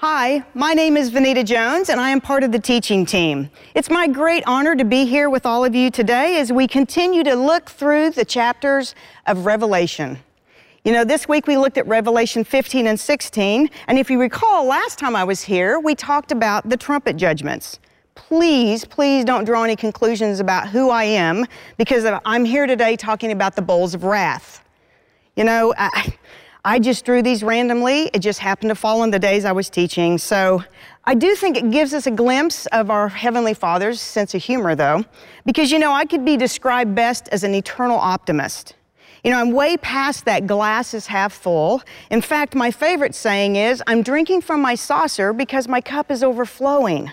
Hi, my name is Vanita Jones, and I am part of the teaching team. It's my great honor to be here with all of you today as we continue to look through the chapters of Revelation. You know, this week we looked at Revelation 15 and 16, and if you recall, last time I was here, we talked about the trumpet judgments. Please, please don't draw any conclusions about who I am because I'm here today talking about the bowls of wrath. You know, I, I just drew these randomly. It just happened to fall on the days I was teaching. So I do think it gives us a glimpse of our Heavenly Father's sense of humor, though, because, you know, I could be described best as an eternal optimist. You know, I'm way past that glass is half full. In fact, my favorite saying is, I'm drinking from my saucer because my cup is overflowing.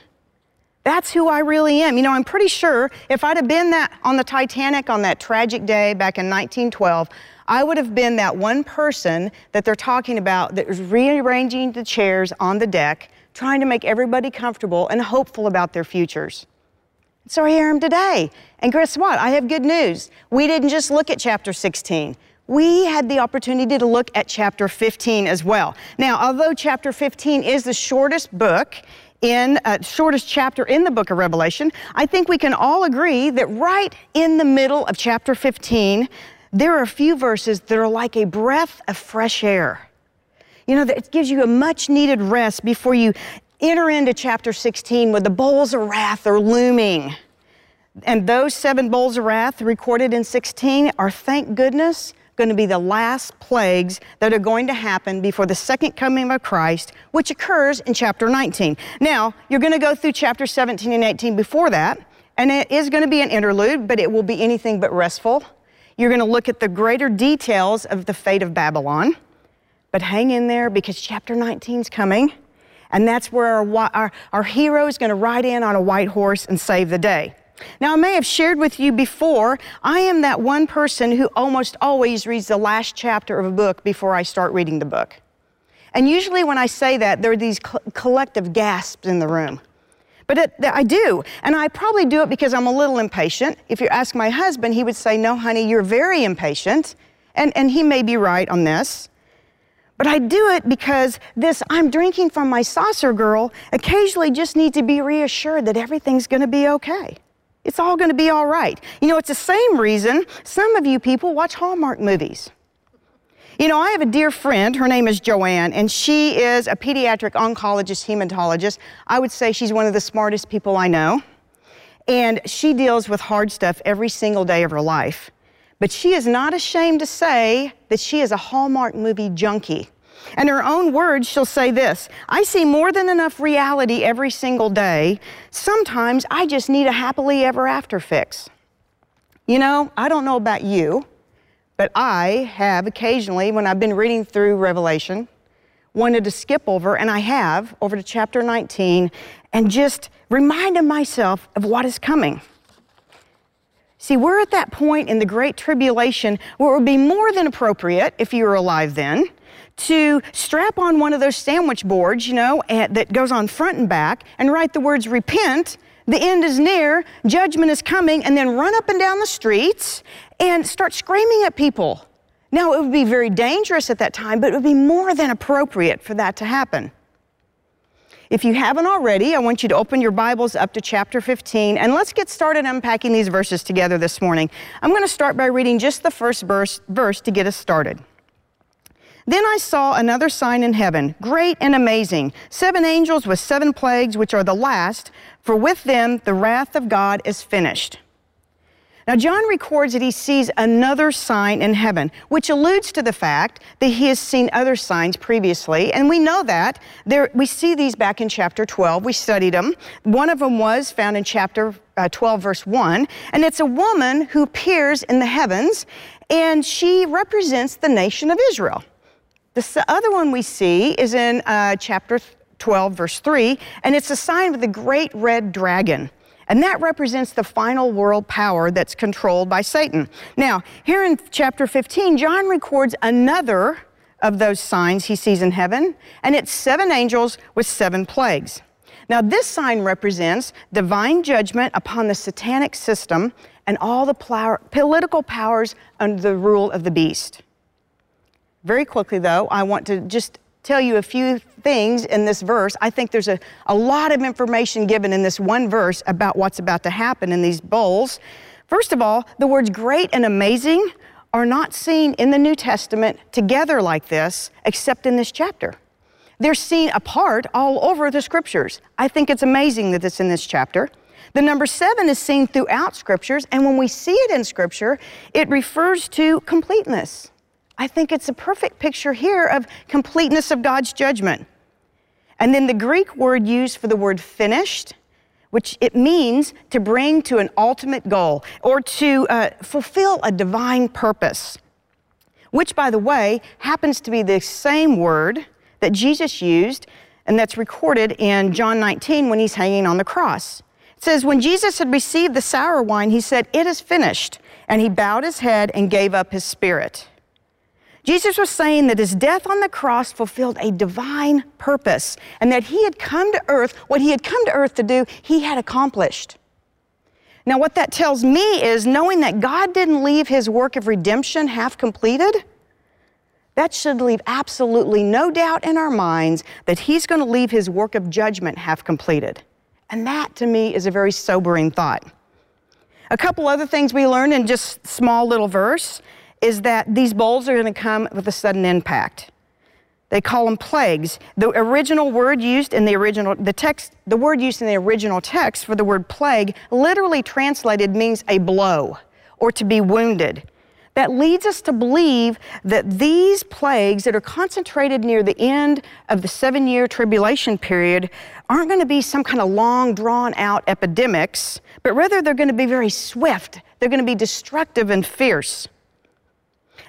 That's who I really am. You know, I'm pretty sure if I'd have been that on the Titanic on that tragic day back in 1912, I would have been that one person that they're talking about that was rearranging the chairs on the deck, trying to make everybody comfortable and hopeful about their futures. So here I am today. And guess what? I have good news. We didn't just look at chapter 16. We had the opportunity to look at chapter 15 as well. Now, although chapter 15 is the shortest book, in uh, shortest chapter in the book of Revelation, I think we can all agree that right in the middle of chapter 15, there are a few verses that are like a breath of fresh air. You know, it gives you a much needed rest before you enter into chapter 16 where the bowls of wrath are looming. And those seven bowls of wrath recorded in 16 are, thank goodness, going to be the last plagues that are going to happen before the second coming of Christ, which occurs in chapter 19. Now, you're going to go through chapter 17 and 18 before that, and it is going to be an interlude, but it will be anything but restful. You're going to look at the greater details of the fate of Babylon. But hang in there because chapter 19 is coming. And that's where our, our, our hero is going to ride in on a white horse and save the day. Now, I may have shared with you before, I am that one person who almost always reads the last chapter of a book before I start reading the book. And usually, when I say that, there are these collective gasps in the room. But it, I do. And I probably do it because I'm a little impatient. If you ask my husband, he would say, No, honey, you're very impatient. And, and he may be right on this. But I do it because this I'm drinking from my saucer girl occasionally just needs to be reassured that everything's going to be okay. It's all going to be all right. You know, it's the same reason some of you people watch Hallmark movies. You know, I have a dear friend, her name is Joanne, and she is a pediatric oncologist, hematologist. I would say she's one of the smartest people I know. And she deals with hard stuff every single day of her life. But she is not ashamed to say that she is a Hallmark movie junkie. In her own words, she'll say this I see more than enough reality every single day. Sometimes I just need a happily ever after fix. You know, I don't know about you, but I have occasionally, when I've been reading through Revelation, wanted to skip over, and I have, over to chapter 19, and just reminded myself of what is coming. See, we're at that point in the Great Tribulation where it would be more than appropriate, if you were alive then, to strap on one of those sandwich boards, you know, that goes on front and back, and write the words repent the end is near, judgment is coming, and then run up and down the streets and start screaming at people. Now, it would be very dangerous at that time, but it would be more than appropriate for that to happen. If you haven't already, I want you to open your Bibles up to chapter 15 and let's get started unpacking these verses together this morning. I'm going to start by reading just the first verse, verse to get us started. Then I saw another sign in heaven, great and amazing, seven angels with seven plagues, which are the last, for with them the wrath of God is finished. Now, John records that he sees another sign in heaven, which alludes to the fact that he has seen other signs previously. And we know that. There, we see these back in chapter 12. We studied them. One of them was found in chapter uh, 12, verse 1. And it's a woman who appears in the heavens, and she represents the nation of Israel. The other one we see is in uh, chapter 12, verse 3, and it's a sign of the great red dragon. And that represents the final world power that's controlled by Satan. Now, here in chapter 15, John records another of those signs he sees in heaven, and it's seven angels with seven plagues. Now, this sign represents divine judgment upon the satanic system and all the political powers under the rule of the beast. Very quickly, though, I want to just tell you a few things in this verse. I think there's a, a lot of information given in this one verse about what's about to happen in these bowls. First of all, the words great and amazing are not seen in the New Testament together like this, except in this chapter. They're seen apart all over the scriptures. I think it's amazing that it's in this chapter. The number seven is seen throughout scriptures, and when we see it in scripture, it refers to completeness. I think it's a perfect picture here of completeness of God's judgment. And then the Greek word used for the word finished, which it means to bring to an ultimate goal or to uh, fulfill a divine purpose, which, by the way, happens to be the same word that Jesus used and that's recorded in John 19 when he's hanging on the cross. It says, When Jesus had received the sour wine, he said, It is finished. And he bowed his head and gave up his spirit. Jesus was saying that his death on the cross fulfilled a divine purpose and that he had come to earth, what he had come to earth to do, he had accomplished. Now, what that tells me is knowing that God didn't leave his work of redemption half completed, that should leave absolutely no doubt in our minds that he's going to leave his work of judgment half completed. And that to me is a very sobering thought. A couple other things we learned in just small little verse is that these bowls are going to come with a sudden impact. They call them plagues. The original word used in the original the text the word used in the original text for the word plague literally translated means a blow or to be wounded. That leads us to believe that these plagues that are concentrated near the end of the seven year tribulation period aren't going to be some kind of long, drawn out epidemics, but rather they're going to be very swift. They're going to be destructive and fierce.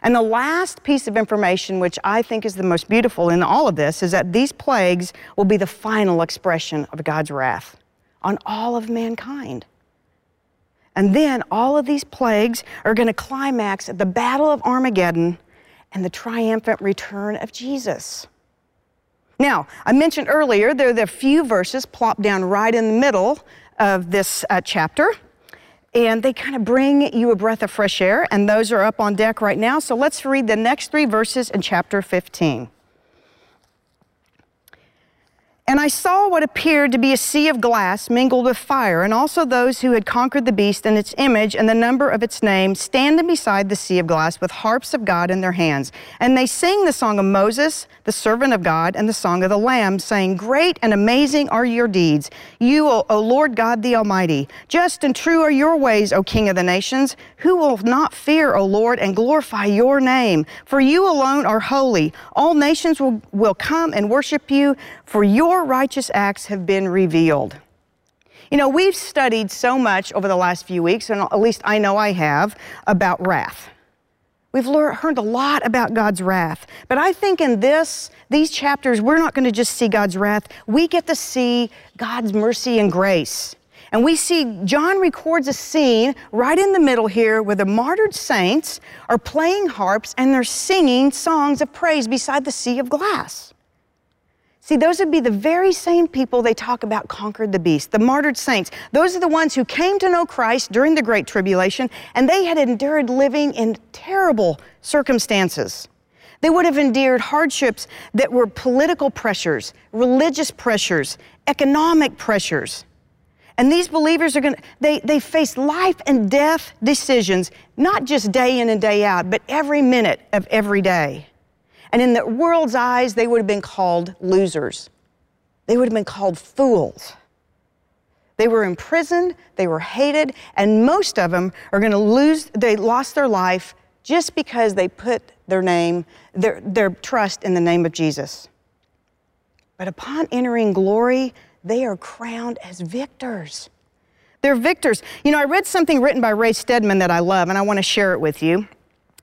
And the last piece of information, which I think is the most beautiful in all of this, is that these plagues will be the final expression of God's wrath on all of mankind. And then all of these plagues are going to climax at the Battle of Armageddon and the triumphant return of Jesus. Now, I mentioned earlier there are the few verses plopped down right in the middle of this uh, chapter, and they kind of bring you a breath of fresh air, and those are up on deck right now. So let's read the next three verses in chapter 15. And I saw what appeared to be a sea of glass mingled with fire, and also those who had conquered the beast and its image and the number of its name, standing beside the sea of glass with harps of God in their hands. And they sing the song of Moses, the servant of God, and the song of the Lamb, saying, Great and amazing are your deeds, you, o, o Lord God the Almighty. Just and true are your ways, O King of the nations. Who will not fear, O Lord, and glorify your name? For you alone are holy. All nations will, will come and worship you, for your your righteous acts have been revealed. You know, we've studied so much over the last few weeks, and at least I know I have, about wrath. We've learned a lot about God's wrath. But I think in this, these chapters, we're not going to just see God's wrath. We get to see God's mercy and grace. And we see John records a scene right in the middle here where the martyred saints are playing harps and they're singing songs of praise beside the sea of glass. See, those would be the very same people they talk about conquered the beast, the martyred saints. Those are the ones who came to know Christ during the Great Tribulation, and they had endured living in terrible circumstances. They would have endured hardships that were political pressures, religious pressures, economic pressures. And these believers are going to, they, they face life and death decisions, not just day in and day out, but every minute of every day. And in the world's eyes, they would have been called losers. They would have been called fools. They were imprisoned, they were hated, and most of them are going to lose, they lost their life just because they put their name, their, their trust in the name of Jesus. But upon entering glory, they are crowned as victors. They're victors. You know, I read something written by Ray Stedman that I love, and I want to share it with you.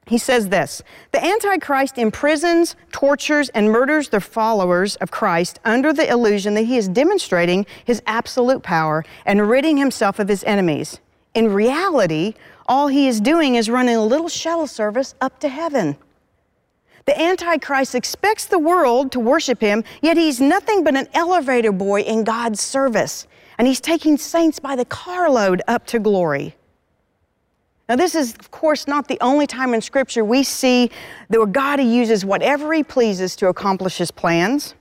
He says this The Antichrist imprisons, tortures, and murders the followers of Christ under the illusion that he is demonstrating his absolute power and ridding himself of his enemies. In reality, all he is doing is running a little shuttle service up to heaven. The Antichrist expects the world to worship him, yet he's nothing but an elevator boy in God's service. And he's taking saints by the carload up to glory. Now, this is, of course, not the only time in Scripture we see that God uses whatever He pleases to accomplish His plans.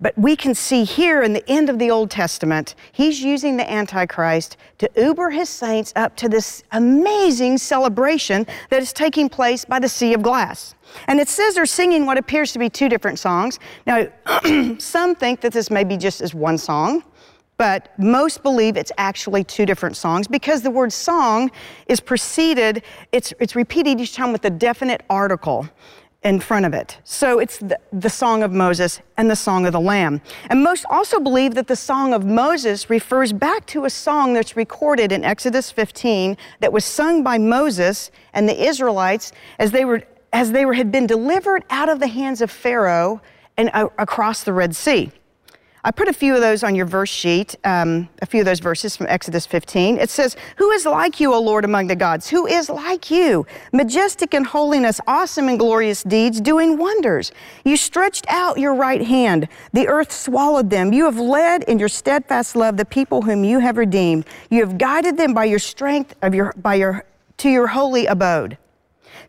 But we can see here in the end of the Old Testament, He's using the Antichrist to uber His saints up to this amazing celebration that is taking place by the Sea of Glass. And it says they're singing what appears to be two different songs. Now, some think that this may be just as one song but most believe it's actually two different songs because the word song is preceded, it's, it's repeated each time with a definite article in front of it. So it's the, the, Song of Moses and the Song of the Lamb. And most also believe that the Song of Moses refers back to a song that's recorded in Exodus 15 that was sung by Moses and the Israelites as they were as they were, had been delivered out of the hands of Pharaoh and uh, across the Red Sea. I put a few of those on your verse sheet, um, a few of those verses from Exodus 15. It says, Who is like you, O Lord, among the gods? Who is like you? Majestic in holiness, awesome in glorious deeds, doing wonders. You stretched out your right hand. The earth swallowed them. You have led in your steadfast love the people whom you have redeemed. You have guided them by your strength of your, by your, to your holy abode.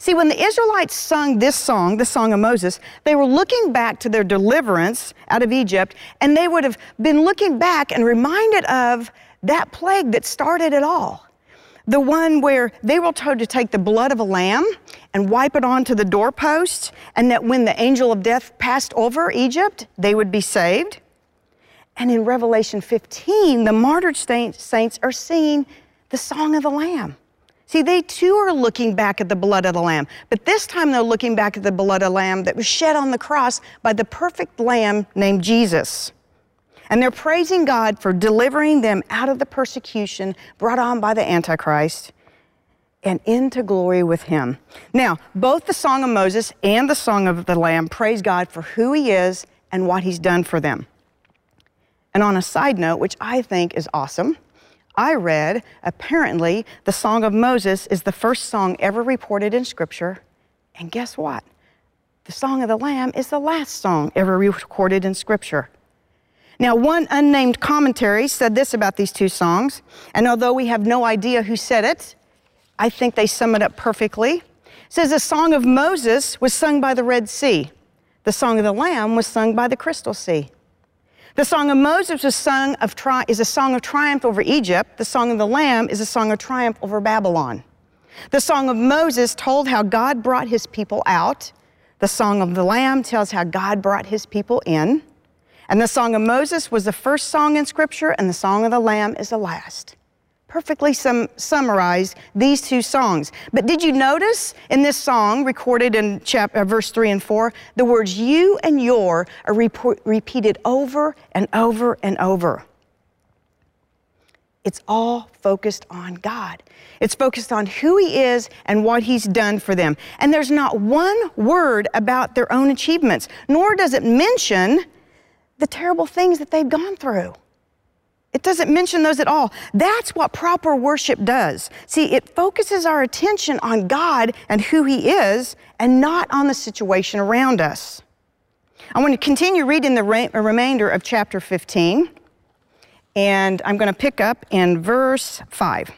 See, when the Israelites sung this song, the Song of Moses, they were looking back to their deliverance out of Egypt, and they would have been looking back and reminded of that plague that started it all. The one where they were told to take the blood of a lamb and wipe it onto the doorpost, and that when the angel of death passed over Egypt, they would be saved. And in Revelation 15, the martyred saints are singing the song of the Lamb. See, they too are looking back at the blood of the Lamb, but this time they're looking back at the blood of the Lamb that was shed on the cross by the perfect Lamb named Jesus. And they're praising God for delivering them out of the persecution brought on by the Antichrist and into glory with Him. Now, both the Song of Moses and the Song of the Lamb praise God for who He is and what He's done for them. And on a side note, which I think is awesome, I read, apparently, the Song of Moses is the first song ever reported in Scripture. And guess what? The Song of the Lamb is the last song ever recorded in Scripture. Now, one unnamed commentary said this about these two songs, and although we have no idea who said it, I think they sum it up perfectly. It says the Song of Moses was sung by the Red Sea. The Song of the Lamb was sung by the Crystal Sea. The Song of Moses is, of tri- is a song of triumph over Egypt. The Song of the Lamb is a song of triumph over Babylon. The Song of Moses told how God brought his people out. The Song of the Lamb tells how God brought his people in. And the Song of Moses was the first song in Scripture, and the Song of the Lamb is the last perfectly sum, these two songs. But did you notice in this song, recorded in chapter, uh, verse 3 and 4, the words you and your are repeated over and over and over? It's all focused on God. It's focused on who He is and what He's done for them. And there's not one word about their own achievements, nor does it mention the terrible things that they've gone through. It doesn't mention those at all. That's what proper worship does. See, it focuses our attention on God and who He is and not on the situation around us. I want to continue reading the remainder of chapter 15, and I'm going to pick up in verse 5.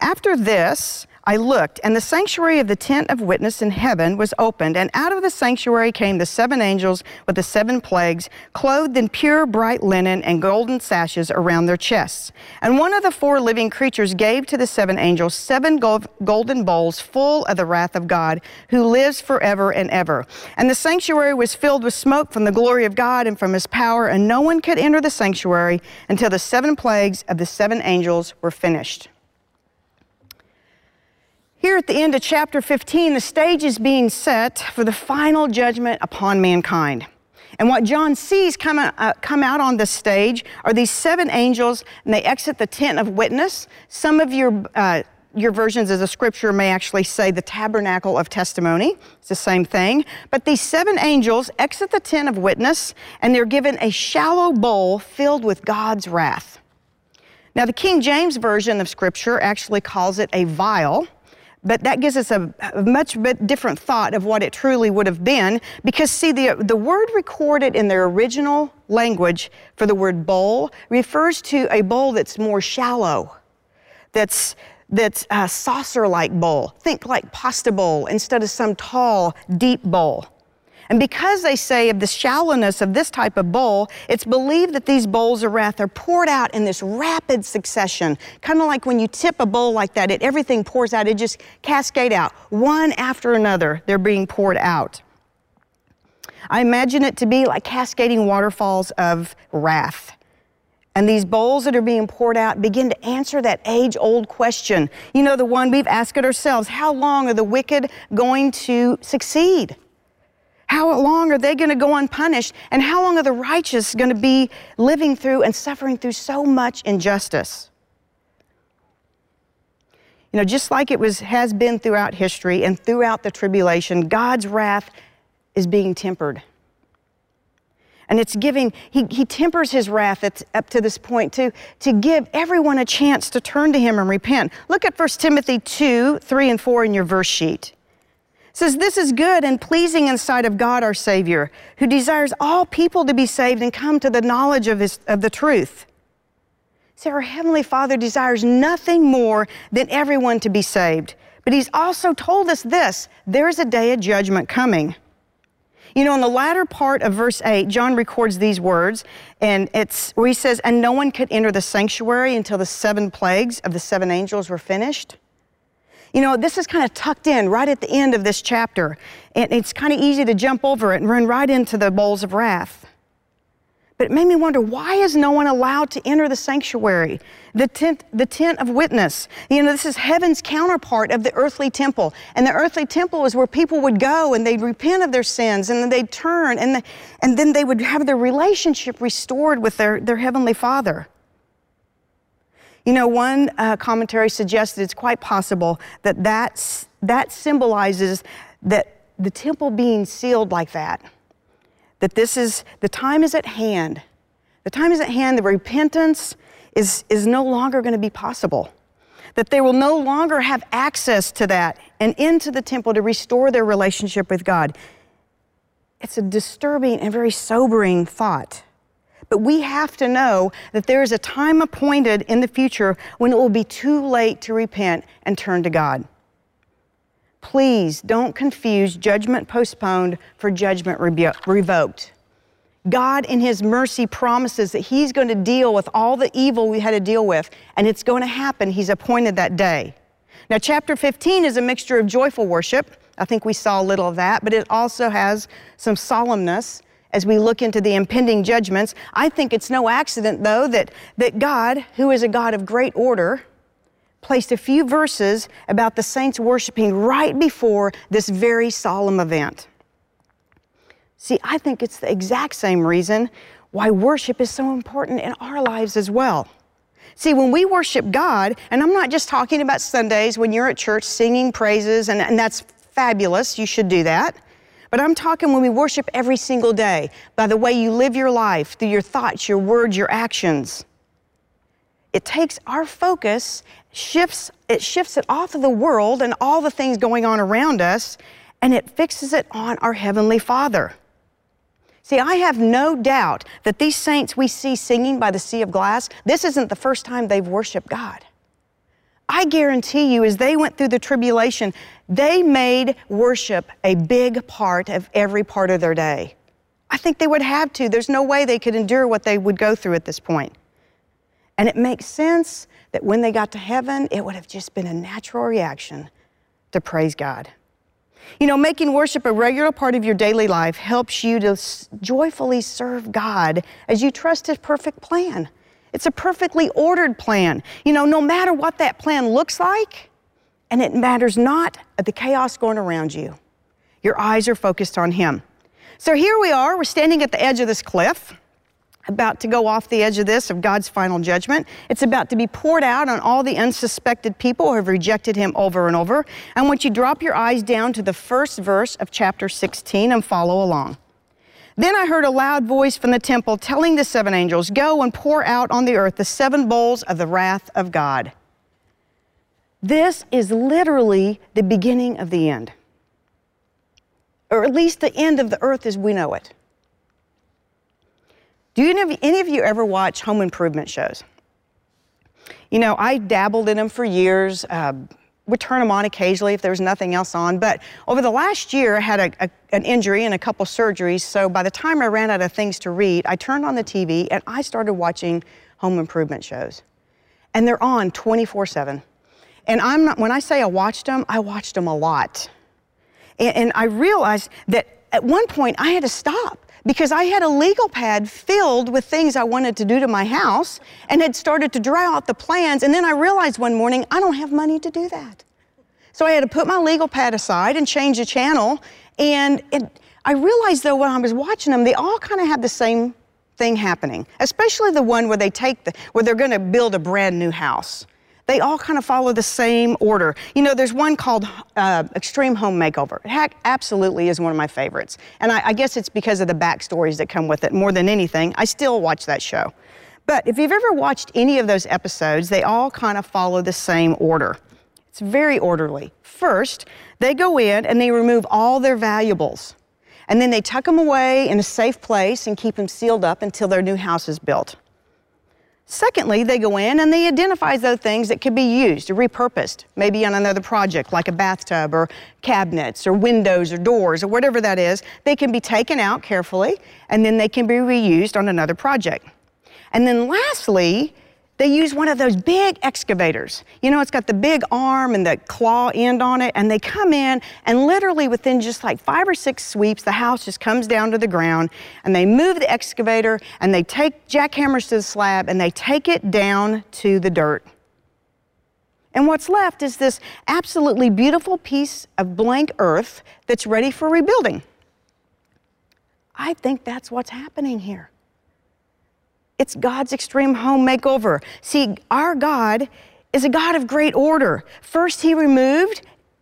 After this, I looked, and the sanctuary of the tent of witness in heaven was opened, and out of the sanctuary came the seven angels with the seven plagues, clothed in pure bright linen and golden sashes around their chests. And one of the four living creatures gave to the seven angels seven gold, golden bowls full of the wrath of God, who lives forever and ever. And the sanctuary was filled with smoke from the glory of God and from his power, and no one could enter the sanctuary until the seven plagues of the seven angels were finished. Here at the end of chapter 15, the stage is being set for the final judgment upon mankind. And what John sees come uh, come out on the stage are these seven angels, and they exit the tent of witness. Some of your, uh, your versions of the scripture may actually say the tabernacle of testimony. It's the same thing. But these seven angels exit the tent of witness, and they're given a shallow bowl filled with God's wrath. Now, the King James Version of scripture actually calls it a vial. But that gives us a, much bit different thought of what it truly would have been because, see, the, the word recorded in their original language for the word bowl refers to a bowl that's more shallow, that's that's a saucer like bowl. Think like pasta bowl instead of some tall, deep bowl. And because they say of the shallowness of this type of bowl, it's believed that these bowls of wrath are poured out in this rapid succession. Kind of like when you tip a bowl like that, it, everything pours out. It just cascade out. One after another, they're being poured out. I imagine it to be like cascading waterfalls of wrath. And these bowls that are being poured out begin to answer that age old question. You know, the one we've asked it ourselves how long are the wicked going to succeed? How long are they going to go unpunished? And how long are the righteous going to be living through and suffering through so much injustice? You know, just like it was, has been throughout history and throughout the tribulation, God's wrath is being tempered. And it's giving, he, he tempers his wrath up to this point to, to give everyone a chance to turn to him and repent. Look at 1 Timothy 2, 3, and 4 in your verse sheet says, This is good and pleasing in sight of God our Savior, who desires all people to be saved and come to the knowledge of, his, of the truth. See, our Heavenly Father desires nothing more than everyone to be saved. But He's also told us this there's a day of judgment coming. You know, in the latter part of verse 8, John records these words, and it's where he says, And no one could enter the sanctuary until the seven plagues of the seven angels were finished. You know, this is kind of tucked in right at the end of this chapter, and it's kind of easy to jump over it and run right into the bowls of wrath. But it made me wonder why is no one allowed to enter the sanctuary, the tent, the tent of witness? You know, this is heaven's counterpart of the earthly temple. And the earthly temple is where people would go and they'd repent of their sins and then they'd turn and, the, and then they would have their relationship restored with their, their heavenly Father. You know, one uh, commentary suggested it's quite possible that that's, that symbolizes that the temple being sealed like that, that this is, the time is at hand. The time is at hand, the repentance is, is no longer going to be possible. That they will no longer have access to that and into the temple to restore their relationship with God. It's a disturbing and very sobering thought. But we have to know that there is a time appointed in the future when it will be too late to repent and turn to God. Please don't confuse judgment postponed for judgment revoked. God, in His mercy, promises that He's going to deal with all the evil we had to deal with, and it's going to happen. He's appointed that day. Now, chapter 15 is a mixture of joyful worship. I think we saw a little of that, but it also has some solemnness as we look into the impending judgments. I think it's no accident, though, that, that God, who is a God of great order, placed a few verses about the saints worshiping right before this very solemn event. See, I think it's the exact same reason why worship is so important in our lives as well. See, when we worship God, and I'm not just talking about Sundays when you're at church singing praises, and, and that's fabulous, you should do that. But I'm talking when we worship every single day, by the way you live your life, through your thoughts, your words, your actions. It takes our focus, shifts, it shifts it off of the world and all the things going on around us, and it fixes it on our Heavenly Father. See, I have no doubt that these saints we see singing by the sea of glass, this isn't the first time they've worshiped God. I guarantee you, as they went through the tribulation, they made worship a big part of every part of their day. I think they would have to. There's no way they could endure what they would go through at this point. And it makes sense that when they got to heaven, it would have just been a natural reaction to praise God. You know, making worship a regular part of your daily life helps you to joyfully serve God as you trust His perfect plan. It's a perfectly ordered plan. You know, no matter what that plan looks like, and it matters not at the chaos going around you. Your eyes are focused on Him. So here we are, we're standing at the edge of this cliff, about to go off the edge of this, of God's final judgment. It's about to be poured out on all the unsuspected people who have rejected Him over and over. I want you to drop your eyes down to the first verse of chapter 16 and follow along. Then I heard a loud voice from the temple telling the seven angels, Go and pour out on the earth the seven bowls of the wrath of God. This is literally the beginning of the end, or at least the end of the earth as we know it. Do you, any of you ever watch home improvement shows? You know, I dabbled in them for years. Uh, would turn them on occasionally if there was nothing else on. But over the last year, I had a, a, an injury and a couple surgeries. So by the time I ran out of things to read, I turned on the TV and I started watching home improvement shows. And they're on 24 7. And I'm not, when I say I watched them, I watched them a lot. And, and I realized that at one point I had to stop because I had a legal pad filled with things I wanted to do to my house and had started to draw out the plans. And then I realized one morning I don't have money to do that. So I had to put my legal pad aside and change the channel. And it, I realized though when I was watching them, they all kind of had the same thing happening, especially the one where they take the, where they're going to build a brand new house they all kind of follow the same order. You know, there's one called uh, Extreme Home Makeover. Heck, absolutely is one of my favorites. And I, I guess it's because of the backstories that come with it more than anything. I still watch that show. But if you've ever watched any of those episodes, they all kind of follow the same order. It's very orderly. First, they go in and they remove all their valuables. And then they tuck them away in a safe place and keep them sealed up until their new house is built. Secondly, they go in and they identify those things that could be used or repurposed, maybe on another project like a bathtub or cabinets or windows or doors or whatever that is. They can be taken out carefully and then they can be reused on another project. And then lastly, they use one of those big excavators. You know, it's got the big arm and the claw end on it, and they come in, and literally within just like five or six sweeps, the house just comes down to the ground, and they move the excavator, and they take jackhammers to the slab, and they take it down to the dirt. And what's left is this absolutely beautiful piece of blank earth that's ready for rebuilding. I think that's what's happening here. It's God's extreme home makeover. See, our God is a God of great order. First, he removed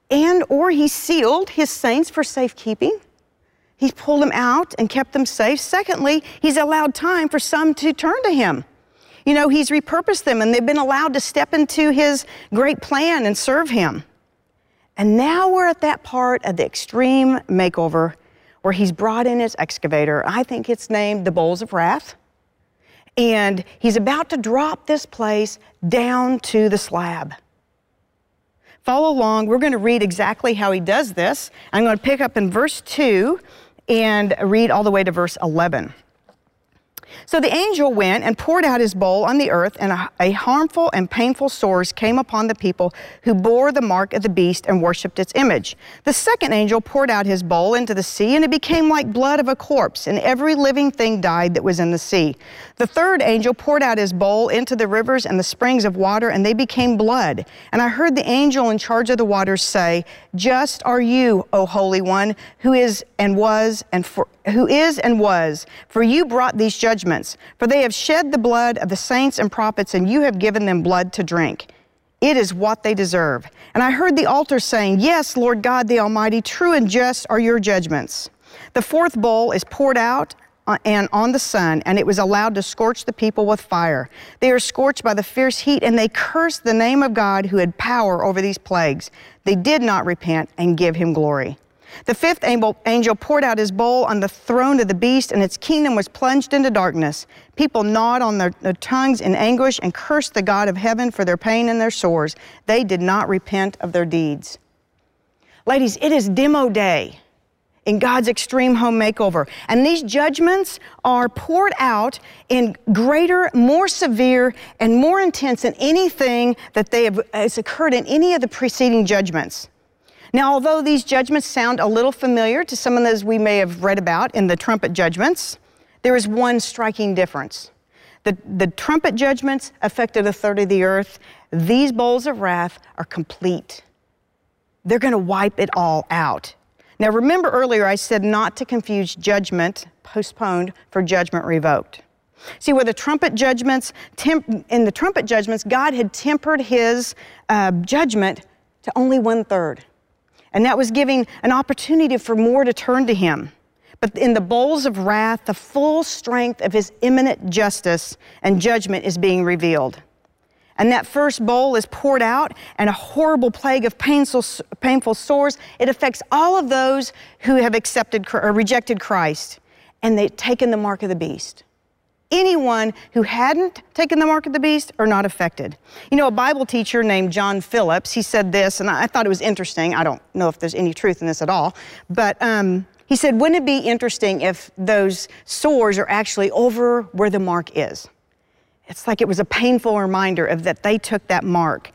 and or he sealed his saints for safekeeping. He's pulled them out and kept them safe. Secondly, he's allowed time for some to turn to him. You know, he's repurposed them and they've been allowed to step into his great plan and serve him. And now we're at that part of the extreme makeover where he's brought in his excavator. I think it's named the Bowls of Wrath and he's about to drop this place down to the slab. Follow along. We're going to read exactly how he does this. I'm going to pick up in verse 2 and read all the way to verse 11. So the angel went and poured out his bowl on the earth, and a, a, harmful and painful sores came upon the people who bore the mark of the beast and worshipped its image. The second angel poured out his bowl into the sea, and it became like blood of a corpse, and every living thing died that was in the sea. The third angel poured out his bowl into the rivers and the springs of water, and they became blood. And I heard the angel in charge of the waters say, Just are you, O Holy One, who is and was and for, who is and was, for you brought these judgments. For they have shed the blood of the saints and prophets, and you have given them blood to drink. It is what they deserve. And I heard the altar saying, Yes, Lord God the Almighty, true and just are your judgments. The fourth bowl is poured out uh, and on the sun, and it was allowed to scorch the people with fire. They are scorched by the fierce heat, and they cursed the name of God who had power over these plagues. They did not repent and give him glory. The fifth angel poured out his bowl on the throne of the beast, and its kingdom was plunged into darkness. People gnawed on their, their, tongues in anguish and cursed the God of heaven for their pain and their sores. They did not repent of their deeds. Ladies, it is demo day in God's extreme home makeover. And these judgments are poured out in greater, more severe, and more intense than anything that they have has occurred in any of the preceding judgments. Now, although these judgments sound a little familiar to some of those we may have read about in the trumpet judgments, there is one striking difference. The, the trumpet judgments affected a third of the earth. These bowls of wrath are complete. They're going to wipe it all out. Now, remember earlier I said not to confuse judgment postponed for judgment revoked. See, where the trumpet judgments, temp- in the trumpet judgments, God had tempered his uh, judgment to only one third. And that was giving an opportunity for more to turn to him. But in the bowls of wrath, the full strength of his imminent justice and judgment is being revealed. And that first bowl is poured out, and a horrible plague of painful, painful sores. It affects all of those who have accepted or rejected Christ, and they've taken the mark of the beast. Anyone who hadn't taken the mark of the beast are not affected. You know, a Bible teacher named John Phillips, he said this, and I thought it was interesting. I don't know if there's any truth in this at all, but um, he said, wouldn't it be interesting if those sores are actually over where the mark is? It's like it was a painful reminder of that they took that mark.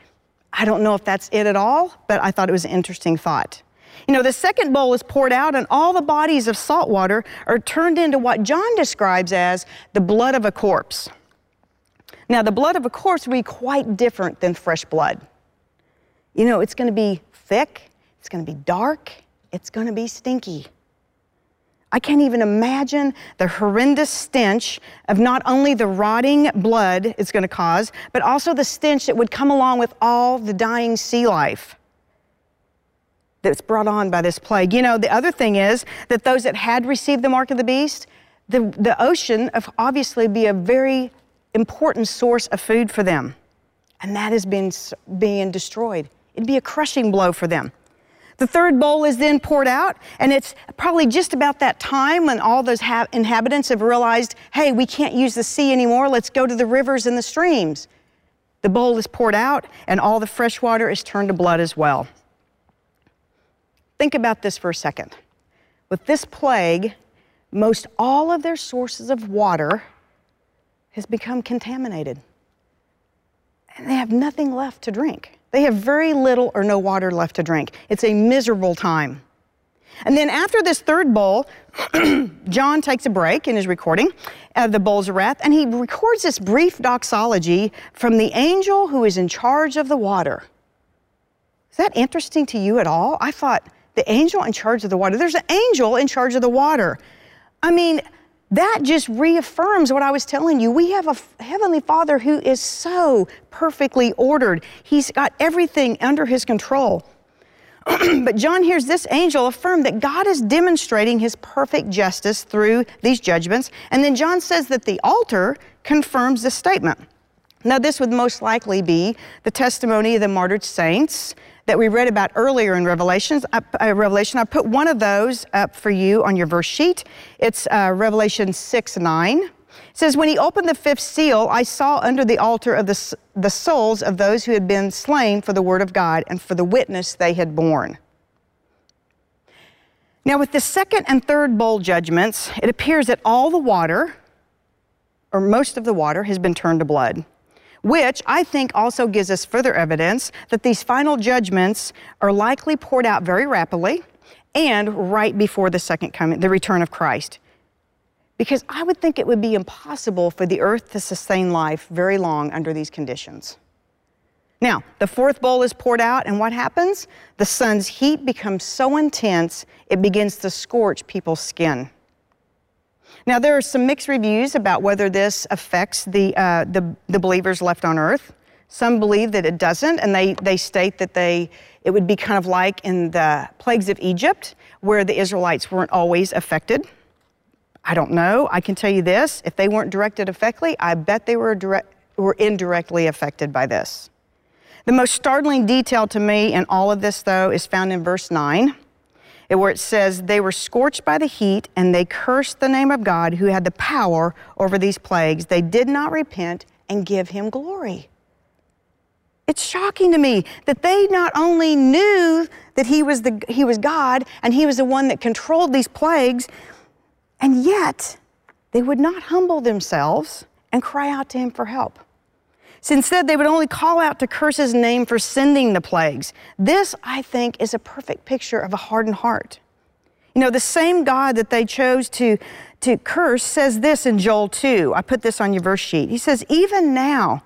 I don't know if that's it at all, but I thought it was an interesting thought. You know, the second bowl is poured out, and all the bodies of salt water are turned into what John describes as the blood of a corpse. Now, the blood of a corpse will be quite different than fresh blood. You know, it's going to be thick, it's going to be dark, it's going to be stinky. I can't even imagine the horrendous stench of not only the rotting blood it's going to cause, but also the stench that would come along with all the dying sea life that's brought on by this plague. You know, the other thing is that those that had received the mark of the beast, the, the ocean obviously be a very important source of food for them. And that is being, being destroyed. It'd be a crushing blow for them. The third bowl is then poured out, and it's probably just about that time when all those ha- inhabitants have realized, hey, we can't use the sea anymore, let's go to the rivers and the streams. The bowl is poured out, and all the fresh water is turned to blood as well. Think about this for a second. With this plague, most all of their sources of water has become contaminated. And they have nothing left to drink. They have very little or no water left to drink. It's a miserable time. And then after this third bowl, John takes a break in his recording of the bowls of wrath, and he records this brief doxology from the angel who is in charge of the water. Is that interesting to you at all? I thought, the angel in charge of the water. There's an angel in charge of the water. I mean, that just reaffirms what I was telling you. We have a Heavenly Father who is so perfectly ordered, He's got everything under His control. but John hears this angel affirm that God is demonstrating His perfect justice through these judgments. And then John says that the altar confirms this statement. Now, this would most likely be the testimony of the martyred saints that we read about earlier in Revelations, uh, Revelation. I put one of those up for you on your verse sheet. It's uh, Revelation 6 9. It says, When he opened the fifth seal, I saw under the altar of the, the souls of those who had been slain for the word of God and for the witness they had borne. Now, with the second and third bowl judgments, it appears that all the water, or most of the water, has been turned to blood which I think also gives us further evidence that these final judgments are likely poured out very rapidly and right before the second coming, the return of Christ. Because I would think it would be impossible for the earth to sustain life very long under these conditions. Now, the fourth bowl is poured out, and what happens? The sun's heat becomes so intense, it begins to scorch people's skin. Now, there are some mixed reviews about whether this affects the, uh, the, the, believers left on earth. Some believe that it doesn't, and they, they state that they, it would be kind of like in the plagues of Egypt, where the Israelites weren't always affected. I don't know. I can tell you this if they weren't directed effectively, I bet they were, direct, were indirectly affected by this. The most startling detail to me in all of this, though, is found in verse 9 where it says, They were scorched by the heat, and they cursed the name of God who had the power over these plagues. They did not repent and give him glory. It's shocking to me that they not only knew that he was, the, he was God and he was the one that controlled these plagues, and yet they would not humble themselves and cry out to him for help. Instead, they would only call out to curse his name for sending the plagues. This, I think, is a perfect picture of a hardened heart. You know, the same God that they chose to, to curse says this in Joel 2. I put this on your verse sheet. He says, Even now,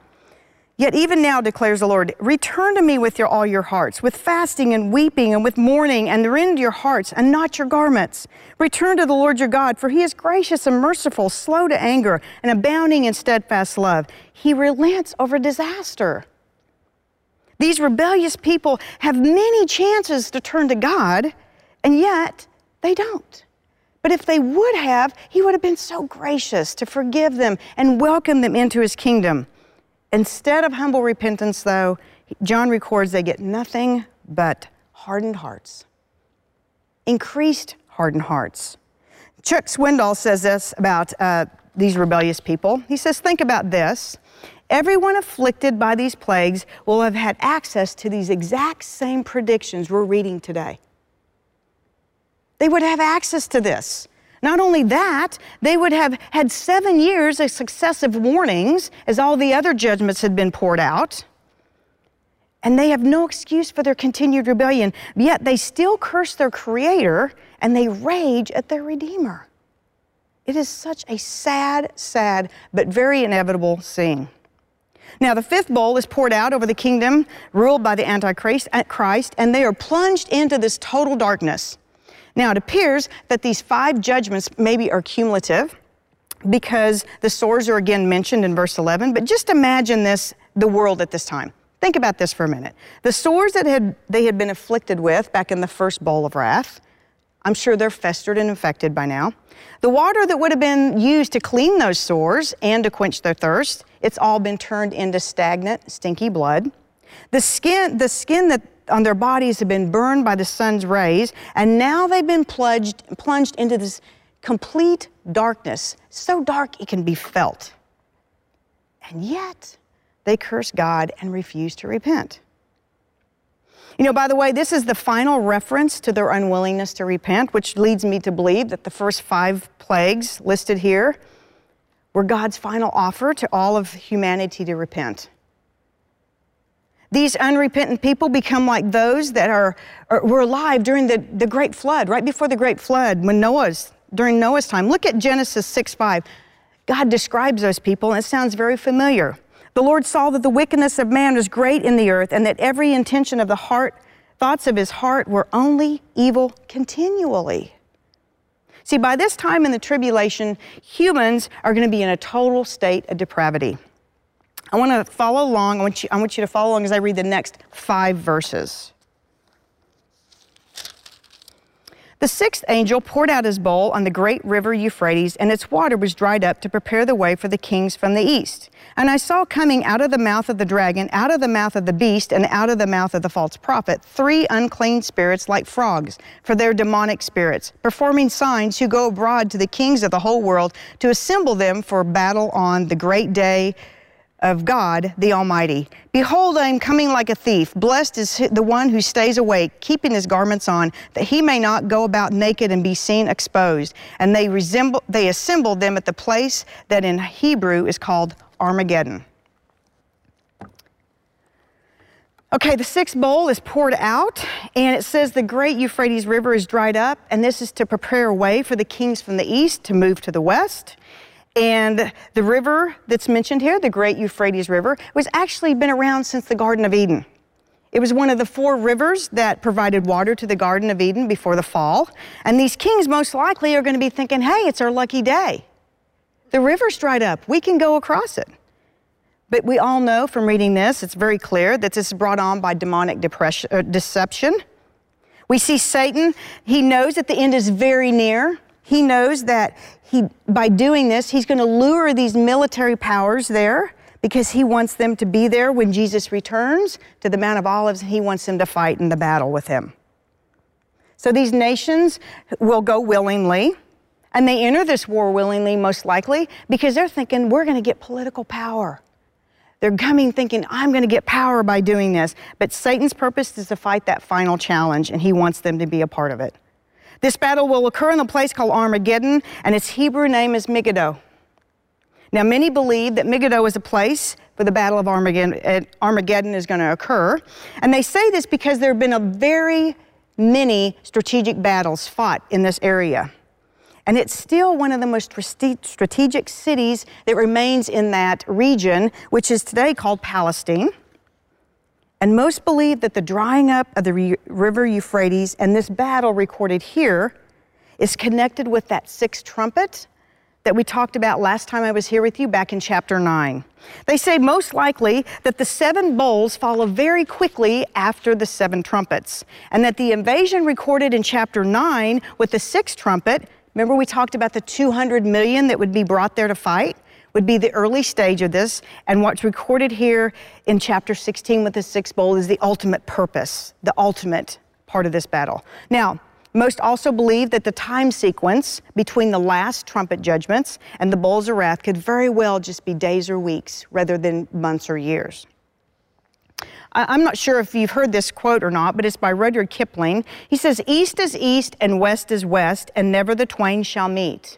Yet even now, declares the Lord, return to me with your, all your hearts, with fasting and weeping and with mourning, and rend your hearts and not your garments. Return to the Lord your God, for he is gracious and merciful, slow to anger, and abounding in steadfast love. He relents over disaster. These rebellious people have many chances to turn to God, and yet they don't. But if they would have, he would have been so gracious to forgive them and welcome them into his kingdom. Instead of humble repentance, though, John records they get nothing but hardened hearts, increased hardened hearts. Chuck Swindoll says this about uh, these rebellious people. He says, Think about this. Everyone afflicted by these plagues will have had access to these exact same predictions we're reading today. They would have access to this. Not only that, they would have had seven years of successive warnings as all the other judgments had been poured out. And they have no excuse for their continued rebellion, yet they still curse their Creator and they rage at their Redeemer. It is such a sad, sad, but very inevitable scene. Now, the fifth bowl is poured out over the kingdom ruled by the Antichrist, and they are plunged into this total darkness. Now, it appears that these five judgments maybe are cumulative because the sores are again mentioned in verse 11, but just imagine this the world at this time. Think about this for a minute. The sores that had, they had been afflicted with back in the first bowl of wrath, I'm sure they're festered and infected by now. The water that would have been used to clean those sores and to quench their thirst, it's all been turned into stagnant, stinky blood. The skin, the skin that on their bodies have been burned by the sun's rays, and now they've been plunged, plunged into this complete darkness, so dark it can be felt. And yet, they curse God and refuse to repent. You know, by the way, this is the final reference to their unwillingness to repent, which leads me to believe that the first five plagues listed here were God's final offer to all of humanity to repent. These unrepentant people become like those that are, are, were alive during the, the great flood, right before the great flood, when Noah's, during Noah's time. Look at Genesis 6 5. God describes those people, and it sounds very familiar. The Lord saw that the wickedness of man was great in the earth, and that every intention of the heart, thoughts of his heart, were only evil continually. See, by this time in the tribulation, humans are going to be in a total state of depravity. I want to follow along. I want, you, I want you to follow along as I read the next five verses. The sixth angel poured out his bowl on the great river Euphrates, and its water was dried up to prepare the way for the kings from the east. And I saw coming out of the mouth of the dragon, out of the mouth of the beast, and out of the mouth of the false prophet, three unclean spirits like frogs, for their demonic spirits, performing signs who go abroad to the kings of the whole world to assemble them for battle on the great day of God the Almighty. Behold, I am coming like a thief. Blessed is the one who stays awake, keeping his garments on, that he may not go about naked and be seen exposed. And they resemble they assembled them at the place that in Hebrew is called Armageddon. Okay, the sixth bowl is poured out, and it says the great Euphrates River is dried up, and this is to prepare a way for the kings from the east to move to the west. And the river that's mentioned here, the Great Euphrates River, was actually been around since the Garden of Eden. It was one of the four rivers that provided water to the Garden of Eden before the fall. And these kings most likely are going to be thinking, hey, it's our lucky day. The river's dried up. We can go across it. But we all know from reading this, it's very clear that this is brought on by demonic uh, deception. We see Satan, he knows that the end is very near. He knows that he, by doing this, he's going to lure these military powers there because he wants them to be there when Jesus returns to the Mount of Olives. He wants them to fight in the battle with him. So these nations will go willingly, and they enter this war willingly, most likely, because they're thinking, we're going to get political power. They're coming thinking, I'm going to get power by doing this. But Satan's purpose is to fight that final challenge, and he wants them to be a part of it. This battle will occur in a place called Armageddon, and its Hebrew name is Megiddo. Now, many believe that Megiddo is a place where the Battle of Armageddon, uh, Armageddon is going to occur. And they say this because there have been a very many strategic battles fought in this area. And it's still one of the most strategic cities that remains in that region, which is today called Palestine. And most believe that the drying up of the river Euphrates and this battle recorded here is connected with that sixth trumpet that we talked about last time I was here with you back in chapter 9. They say most likely that the seven bowls follow very quickly after the seven trumpets, and that the invasion recorded in chapter 9 with the sixth trumpet, remember we talked about the 200 million that would be brought there to fight? Would be the early stage of this, and what's recorded here in chapter 16 with the sixth bowl is the ultimate purpose, the ultimate part of this battle. Now, Most also believe that the time sequence between the last trumpet judgments and the bowls of wrath could very well just be days or weeks rather than months or years. I'm not sure if you've heard this quote or not, but it's by Rudyard Kipling. He says, East is east and west is west, and never the twain shall meet.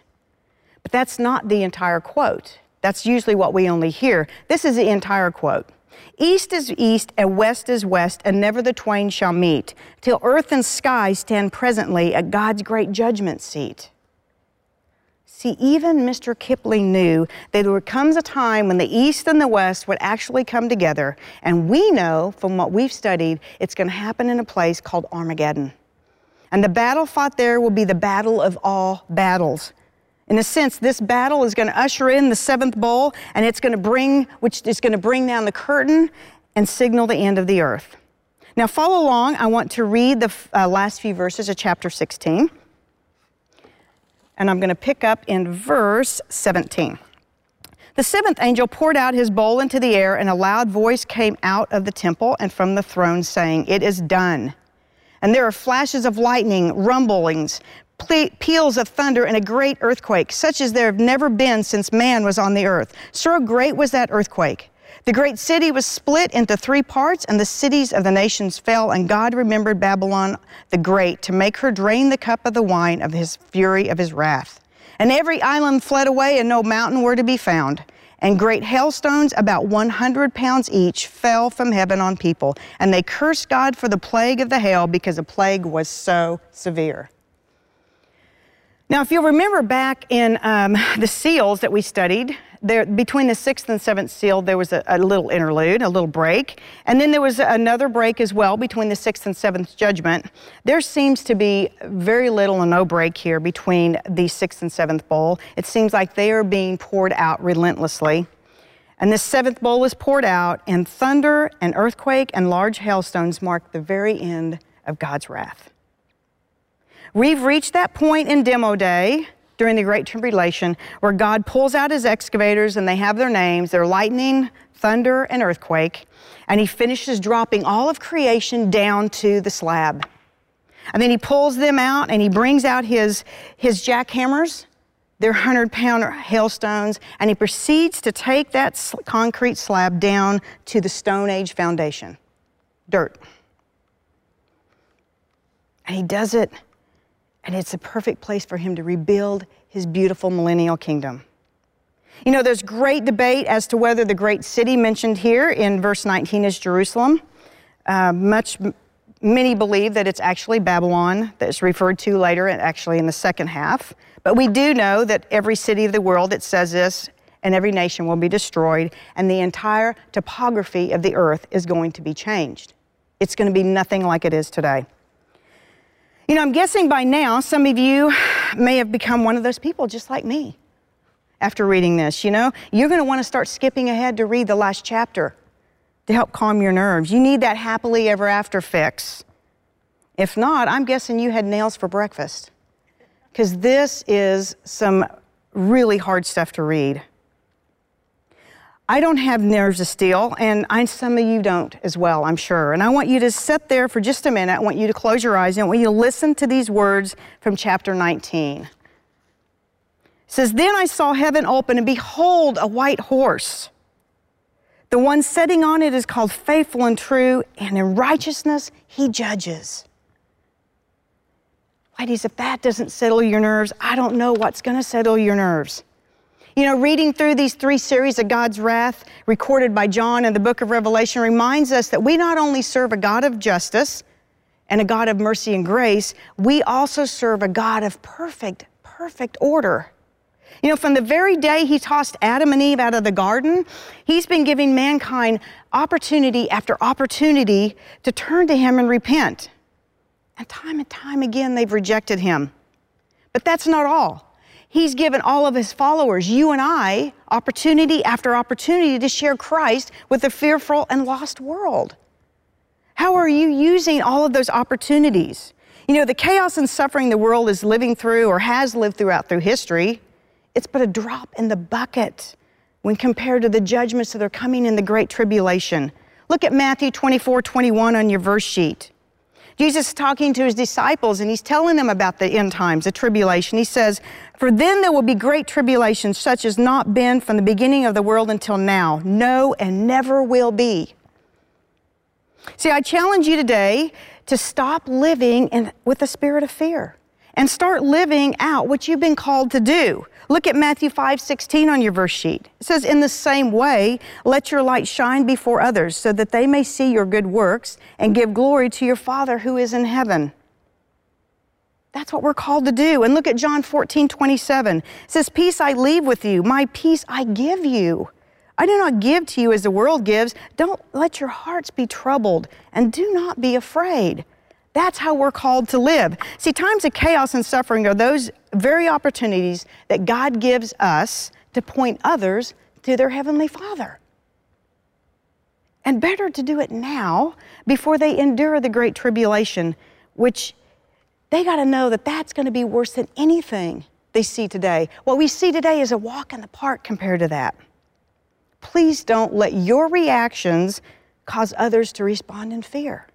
But that's not the entire quote. That's usually what we only hear. This is the entire quote. East is east and west is west, and never the twain shall meet, till earth and sky stand presently at God's great judgment seat. See, even Mr. Kipling knew that there comes a time when the East and the West would actually come together. And we know from what we've studied, it's going to happen in a place called Armageddon. And the battle fought there will be the battle of all battles. In a sense, this battle is going to usher in the seventh bowl, and it's going to bring, which is going to bring down the curtain and signal the end of the earth. Now, follow along. I want to read the uh, last few verses of chapter 16 and I'm going to pick up in verse 17. The seventh angel poured out his bowl into the air, and a loud voice came out of the temple and from the throne, saying, It is done. And there are flashes of lightning, rumblings, peals of thunder, and a great earthquake, such as there have never been since man was on the earth. So great was that earthquake. The great city was split into three parts, and the cities of the nations fell, and God remembered Babylon the Great to make her drain the cup of the wine of his fury of his wrath. And every island fled away, and no mountain were to be found. And great hailstones, about 100 pounds each, fell from heaven on people. And they cursed God for the plague of the hail because the plague was so severe. Now, if you'll remember back in um, the seals that we studied, there, between the sixth and seventh seal, there was a, a, little interlude, a little break. And then there was another break as well between the sixth and seventh judgment. There seems to be very little or no break here between the sixth and seventh bowl. It seems like they are being poured out relentlessly. And this seventh bowl is poured out, and thunder and earthquake and large hailstones mark the very end of God's wrath. We've reached that point in demo day during the Great Tribulation where God pulls out his excavators and they have their names. They're lightning, thunder, and earthquake. And he finishes dropping all of creation down to the slab. And then he pulls them out and he brings out his, his jackhammers, their 100 pound hailstones, and he proceeds to take that concrete slab down to the Stone Age foundation dirt. And he does it and it's a perfect place for him to rebuild his beautiful millennial kingdom. You know, there's great debate as to whether the great city mentioned here in verse 19 is Jerusalem. Uh, much, many believe that it's actually Babylon that's referred to later, actually in the second half. But we do know that every city of the world, it says this, and every nation will be destroyed, and the entire topography of the earth is going to be changed. It's going to be nothing like it is today. You know, I'm guessing by now some of you may have become one of those people just like me after reading this. You know, you're going to want to start skipping ahead to read the last chapter to help calm your nerves. You need that happily ever after fix. If not, I'm guessing you had nails for breakfast because this is some really hard stuff to read. I don't have nerves of steel, and I, some of you don't as well, I'm sure. And I want you to sit there for just a minute. I want you to close your eyes, and I want you to listen to these words from chapter 19. It says, Then I saw heaven open, and behold, a white horse. The one sitting on it is called faithful and true, and in righteousness he judges. Ladies, if that doesn't settle your nerves, I don't know what's going to settle your nerves. You know, reading through these three series of God's wrath recorded by John in the book of Revelation reminds us that we not only serve a God of justice and a God of mercy and grace, we also serve a God of perfect, perfect order. You know, from the very day he tossed Adam and Eve out of the garden, he's been giving mankind opportunity after opportunity to turn to him and repent. And time and time again, they've rejected him. But that's not all. He's given all of his followers, you and I, opportunity after opportunity to share Christ with a fearful and lost world. How are you using all of those opportunities? You know, the chaos and suffering the world is living through or has lived throughout through history, it's but a drop in the bucket when compared to the judgments that are coming in the great tribulation. Look at Matthew 24, 21 on your verse sheet. Jesus is talking to his disciples and he's telling them about the end times, the tribulation. He says, For then there will be great tribulation, such as not been from the beginning of the world until now, no, and never will be. See, I challenge you today to stop living in, with a spirit of fear and start living out what you've been called to do. Look at Matthew 5 16 on your verse sheet. It says, In the same way, let your light shine before others, so that they may see your good works and give glory to your Father who is in heaven. That's what we're called to do. And look at John 14 27. It says, Peace I leave with you, my peace I give you. I do not give to you as the world gives. Don't let your hearts be troubled, and do not be afraid. That's how we're called to live. See, times of chaos and suffering are those very opportunities that God gives us to point others to their Heavenly Father. And better to do it now before they endure the great tribulation, which they got to know that that's going to be worse than anything they see today. What we see today is a walk in the park compared to that. Please don't let your reactions cause others to respond in fear.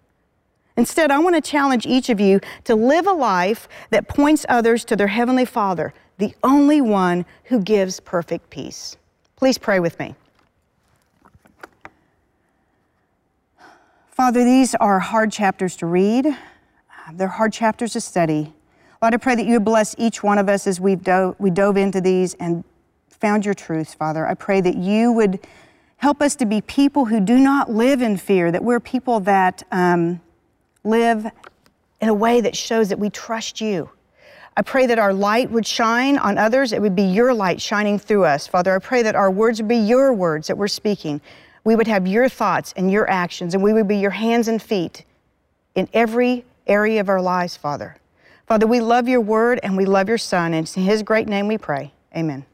Instead, I want to challenge each of you to live a life that points others to their Heavenly Father, the only one who gives perfect peace. Please pray with me. Father, these are hard chapters to read. They're hard chapters to study. Lord, I pray that you bless each one of us as we've do- we dove into these and found your truths, Father. I pray that you would help us to be people who do not live in fear, that we're people that um, live in a way that shows that we trust you. I pray that our light would shine on others. It would be your light shining through us. Father, I pray that our words would be your words that we're speaking. We would have your thoughts and your actions, and we would be your hands and feet in every area of our lives, Father. Father, we love your word and we love your Son, and in his great name we pray. Amen.